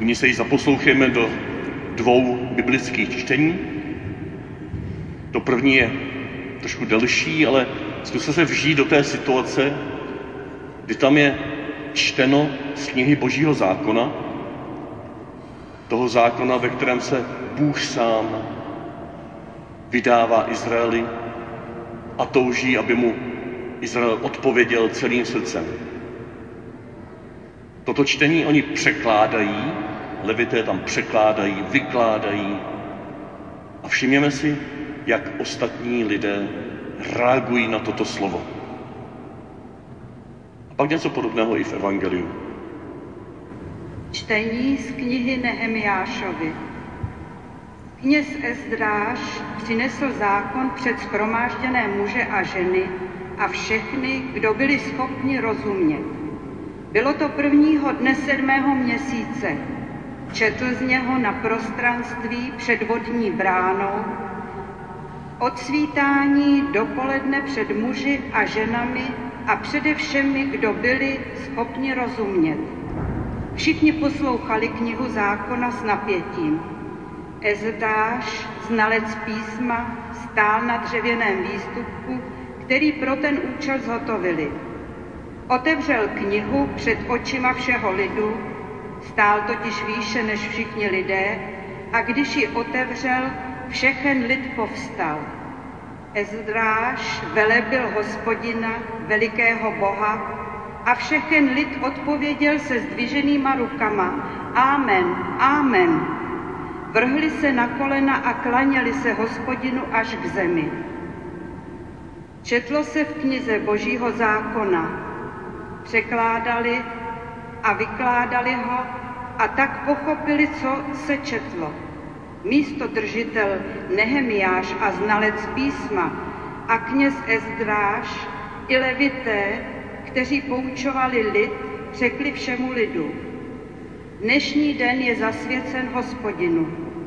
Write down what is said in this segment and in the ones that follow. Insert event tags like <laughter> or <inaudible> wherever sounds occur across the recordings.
Nyní se ji zaposlouchejme do dvou biblických čtení. To první je trošku delší, ale zkuste se vžít do té situace, kdy tam je čteno z knihy Božího zákona, toho zákona, ve kterém se Bůh sám vydává Izraeli a touží, aby mu Izrael odpověděl celým srdcem. Toto čtení oni překládají, levité tam překládají, vykládají a všimněme si, jak ostatní lidé reagují na toto slovo. A pak něco podobného i v Evangeliu. Čtení z knihy Nehemiášovi. Kněz Ezdráš přinesl zákon před schromážděné muže a ženy a všechny, kdo byli schopni rozumět. Bylo to prvního dne sedmého měsíce. Četl z něho na prostranství před vodní bránou, od svítání dopoledne před muži a ženami a přede všemi, kdo byli schopni rozumět. Všichni poslouchali knihu zákona s napětím. Ezdáš, znalec písma, stál na dřevěném výstupku, který pro ten účel zhotovili. Otevřel knihu před očima všeho lidu, stál totiž výše než všichni lidé, a když ji otevřel, všechen lid povstal. Ezdráš velebil hospodina, velikého boha, a všechen lid odpověděl se zdviženýma rukama. Amen, amen. Vrhli se na kolena a klaněli se hospodinu až k zemi. Četlo se v knize Božího zákona, překládali a vykládali ho a tak pochopili, co se četlo. Místo držitel Nehemiáš a znalec písma a kněz Ezdráš i levité, kteří poučovali lid, řekli všemu lidu. Dnešní den je zasvěcen hospodinu,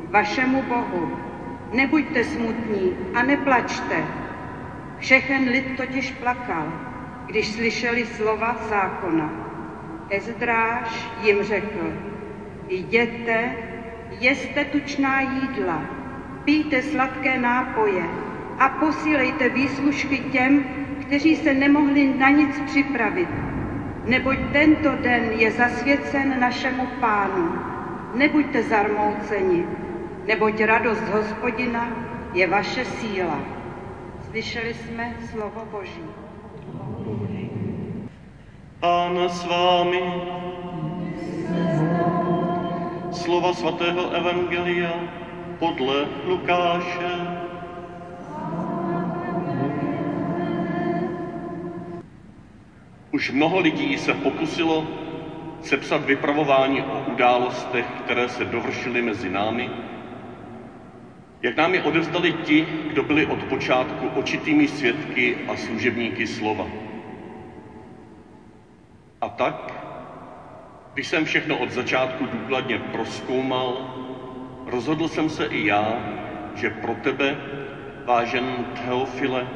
vašemu Bohu. Nebuďte smutní a neplačte. Všechen lid totiž plakal, když slyšeli slova zákona. Ezdráš jim řekl, jděte, jeste tučná jídla, pijte sladké nápoje a posílejte výslužky těm, kteří se nemohli na nic připravit, neboť tento den je zasvěcen našemu pánu. Nebuďte zarmouceni, neboť radost hospodina je vaše síla. Slyšeli jsme slovo Boží. Pán s vámi. Slova svatého Evangelia podle Lukáše. Už mnoho lidí se pokusilo sepsat vypravování o událostech, které se dovršily mezi námi, jak nám je odevzdali ti, kdo byli od počátku očitými svědky a služebníky slova. A tak, když jsem všechno od začátku důkladně proskoumal, rozhodl jsem se i já, že pro tebe, vážený Teofile,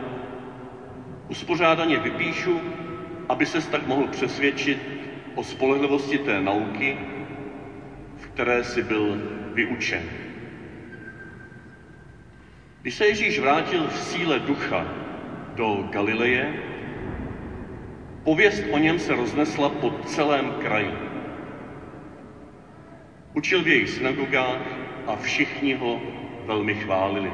uspořádaně vypíšu aby ses tak mohl přesvědčit o spolehlivosti té nauky, v které jsi byl vyučen. Když se Ježíš vrátil v síle ducha do Galileje, pověst o něm se roznesla po celém kraji. Učil v jejich synagogách a všichni ho velmi chválili.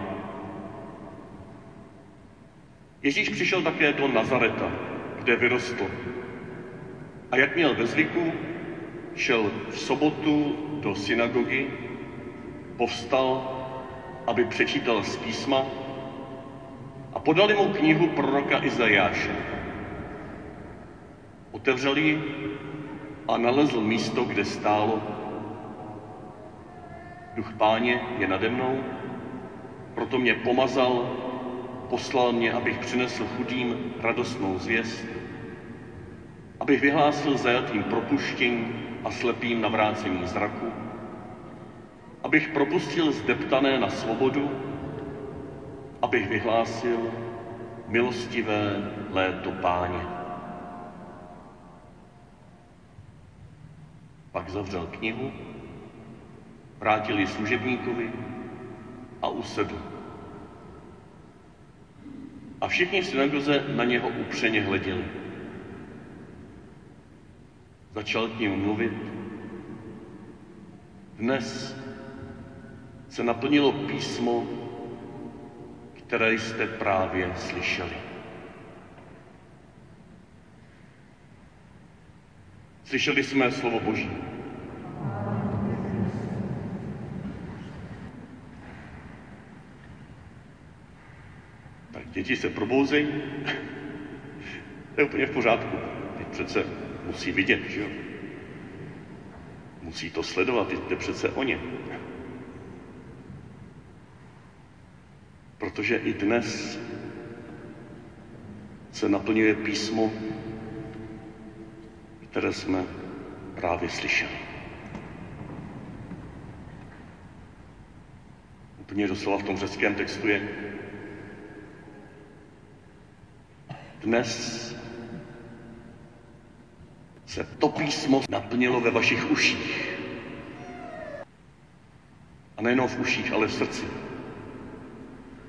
Ježíš přišel také do Nazareta, kde vyrostl. A jak měl ve zvyku, šel v sobotu do synagogy, povstal, aby přečítal z písma a podali mu knihu proroka Izajáše. Otevřel ji a nalezl místo, kde stálo. Duch páně je nade mnou, proto mě pomazal Poslal mě, abych přinesl chudým radostnou zvěst, abych vyhlásil zajatým propuštění a slepým navrácení zraku, abych propustil zdeptané na svobodu, abych vyhlásil milostivé léto páně. Pak zavřel knihu vrátili služebníkovi a usedl. A všichni v synagoze na něho upřeně hleděli. Začal k ním mluvit. Dnes se naplnilo písmo, které jste právě slyšeli. Slyšeli jsme slovo Boží. Tak děti se probouzejí. <laughs> to je úplně v pořádku. Teď přece musí vidět, že jo? Musí to sledovat, jde přece o ně. Protože i dnes se naplňuje písmo, které jsme právě slyšeli. Úplně doslova v tom řeckém textu je dnes se to písmo naplnilo ve vašich uších. A nejenom v uších, ale v srdci.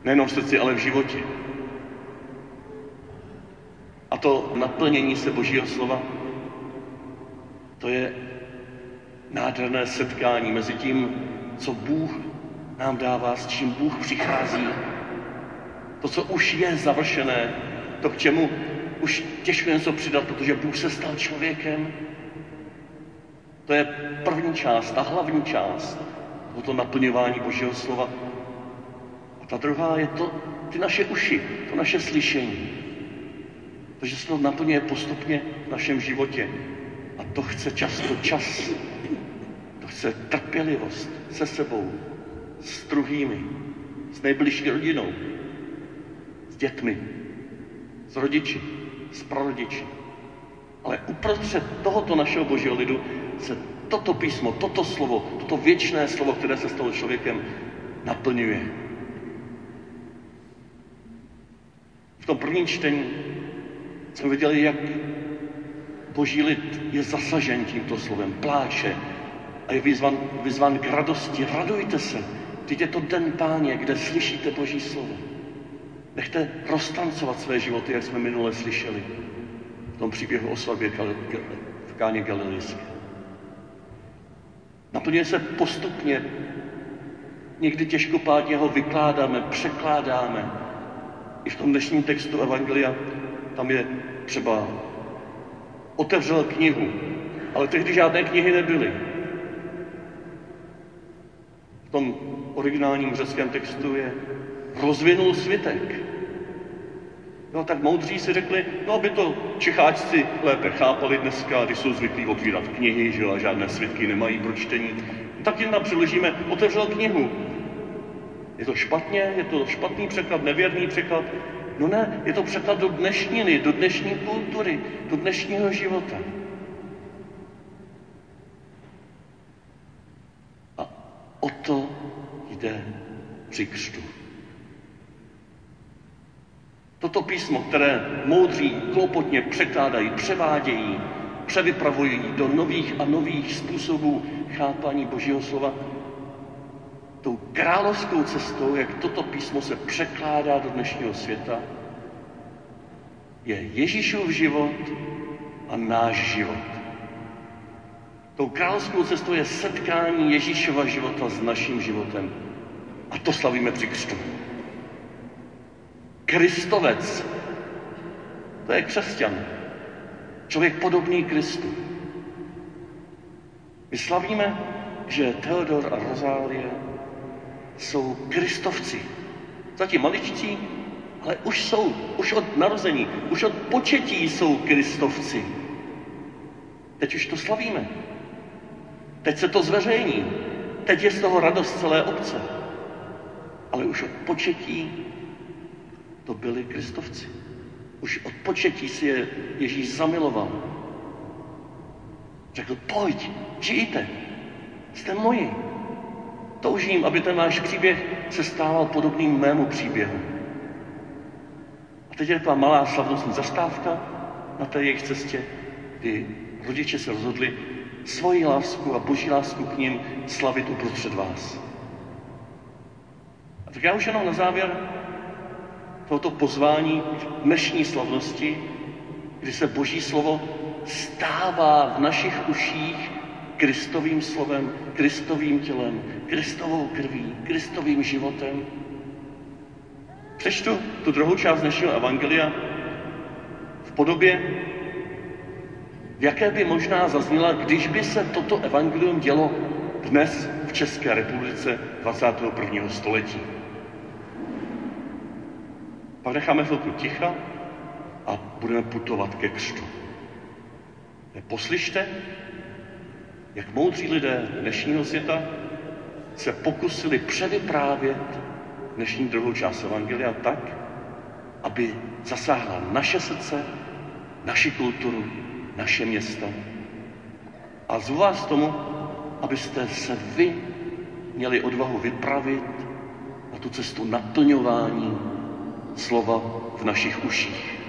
Nejenom v srdci, ale v životě. A to naplnění se Božího slova, to je nádherné setkání mezi tím, co Bůh nám dává, s čím Bůh přichází. To, co už je završené, to, k čemu už těžko něco přidat, protože Bůh se stal člověkem. To je první část, ta hlavní část to naplňování Božího slova. A ta druhá je to, ty naše uši, to naše slyšení. Takže se to naplňuje postupně v našem životě. A to chce často čas. To chce trpělivost se sebou, s druhými, s nejbližší rodinou, s dětmi, s rodiči s prarodiči. Ale uprostřed tohoto našeho božího lidu se toto písmo, toto slovo, toto věčné slovo, které se stalo člověkem, naplňuje. V tom prvním čtení jsme viděli, jak boží lid je zasažen tímto slovem, pláče a je vyzvan, vyzvan k radosti. Radujte se, teď je to den páně, kde slyšíte boží slovo. Nechte roztancovat své životy, jak jsme minule slyšeli v tom příběhu o svatbě v Káně Galilejské. Naplňuje se postupně, někdy těžkopádně ho vykládáme, překládáme. I v tom dnešním textu Evangelia tam je třeba otevřel knihu, ale tehdy žádné knihy nebyly. V tom originálním řeckém textu je rozvinul svitek. No tak moudří si řekli, no aby to Čecháčci lépe chápali dneska, když jsou zvyklí otvírat knihy, že a žádné svitky nemají pro čtení, tak jim přeložíme, otevřel knihu. Je to špatně, je to špatný překlad, nevěrný překlad? No ne, je to překlad do dnešní, do dnešní kultury, do dnešního života. A o to jde při křtu. Toto písmo, které moudří klopotně překládají, převádějí, převypravují do nových a nových způsobů chápání Božího slova, tou královskou cestou, jak toto písmo se překládá do dnešního světa, je Ježíšův život a náš život. Tou královskou cestou je setkání Ježíšova života s naším životem. A to slavíme při křtu. Kristovec. To je křesťan. Člověk podobný Kristu. My slavíme, že Teodor a Rozálie jsou kristovci. Zatím maličcí, ale už jsou, už od narození, už od početí jsou kristovci. Teď už to slavíme. Teď se to zveřejní. Teď je z toho radost celé obce. Ale už od početí to byli kristovci. Už od početí si je Ježíš zamiloval. Řekl, pojď, žijte, jste moji. Toužím, aby ten náš příběh se stával podobným mému příběhu. A teď je taková malá slavnostní zastávka na té jejich cestě, kdy rodiče se rozhodli, svoji lásku a boží lásku k ním slavit uprostřed vás. A tak já už jenom na závěr tohoto pozvání dnešní slavnosti, kdy se boží slovo stává v našich uších Kristovým slovem, Kristovým tělem, Kristovou krví, Kristovým životem. Přečtu tu druhou část dnešního evangelia v podobě, v jaké by možná zazněla, když by se toto evangelium dělo dnes v České republice 21. století. Pak necháme chvilku ticha a budeme putovat ke křtu. Poslyšte, jak moudří lidé dnešního světa se pokusili převyprávět dnešní druhou část Evangelia tak, aby zasáhla naše srdce, naši kulturu, naše města. A zvu vás tomu, abyste se vy měli odvahu vypravit na tu cestu naplňování slova v našich uších.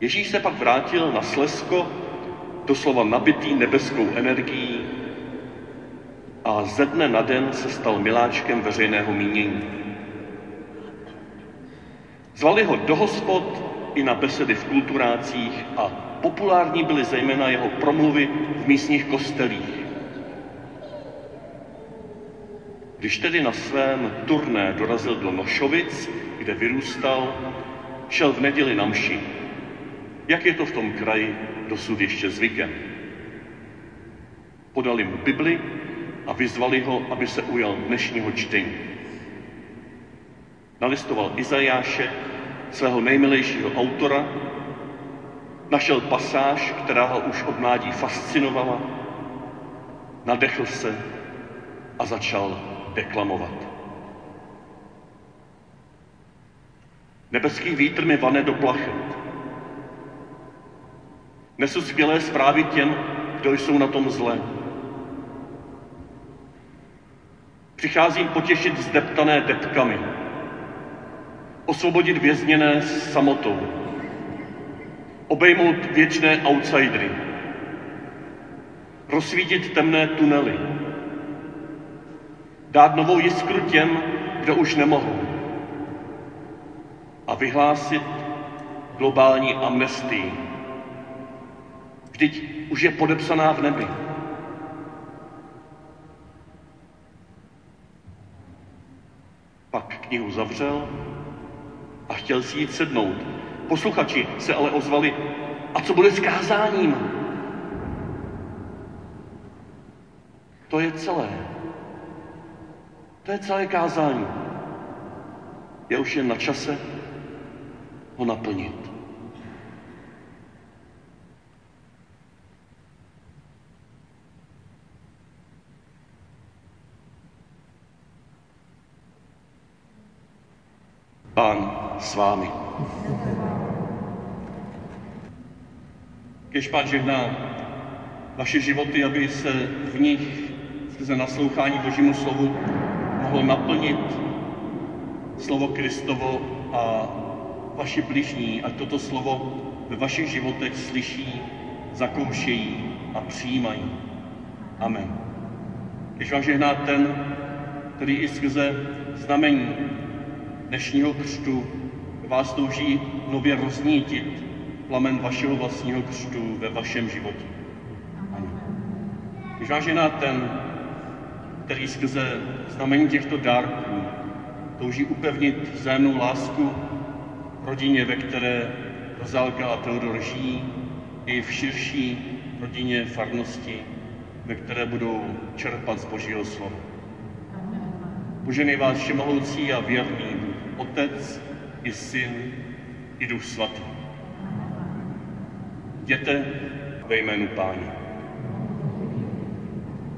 Ježíš se pak vrátil na Slesko, doslova nabitý nebeskou energií a ze dne na den se stal miláčkem veřejného mínění. Zvali ho do hospod i na besedy v kulturácích a populární byly zejména jeho promluvy v místních kostelích. Když tedy na svém turné dorazil do Nošovic, kde vyrůstal, šel v neděli na mši jak je to v tom kraji dosud ještě zvykem. Podali mu Bibli a vyzvali ho, aby se ujal dnešního čtení. Nalistoval Izajáše, svého nejmilejšího autora, našel pasáž, která ho už od mládí fascinovala, nadechl se a začal deklamovat. Nebeský vítr mi vane do plachet, Nesu skvělé zprávy těm, kdo jsou na tom zle. Přicházím potěšit zdeptané depkami, osvobodit vězněné s samotou, obejmout věčné outsidery, rozsvítit temné tunely, dát novou jiskru těm, kdo už nemohou. A vyhlásit globální amnestii Vždyť už je podepsaná v nebi. Pak knihu zavřel a chtěl si jít sednout. Posluchači se ale ozvali, a co bude s kázáním? To je celé. To je celé kázání. Je už jen na čase ho naplnit. Pán s vámi. Kež Pán žehná vaše životy, aby se v nich skrze naslouchání Božímu slovu mohlo naplnit slovo Kristovo a vaši bližní, ať toto slovo ve vašich životech slyší, zakoušejí a přijímají. Amen. Když vám žehná ten, který i skrze znamení dnešního křtu vás touží nově roznítit plamen vašeho vlastního křtu ve vašem životě. Když vás žena ten, který skrze znamení těchto dárků touží upevnit vzájemnou lásku rodině, ve které Rozálka a Teodor žijí, i v širší rodině farnosti, ve které budou čerpat z Božího slova. Poženej vás všemohoucí a věrný Otec i Syn i Duch Svatý. Jděte ve jménu Páně.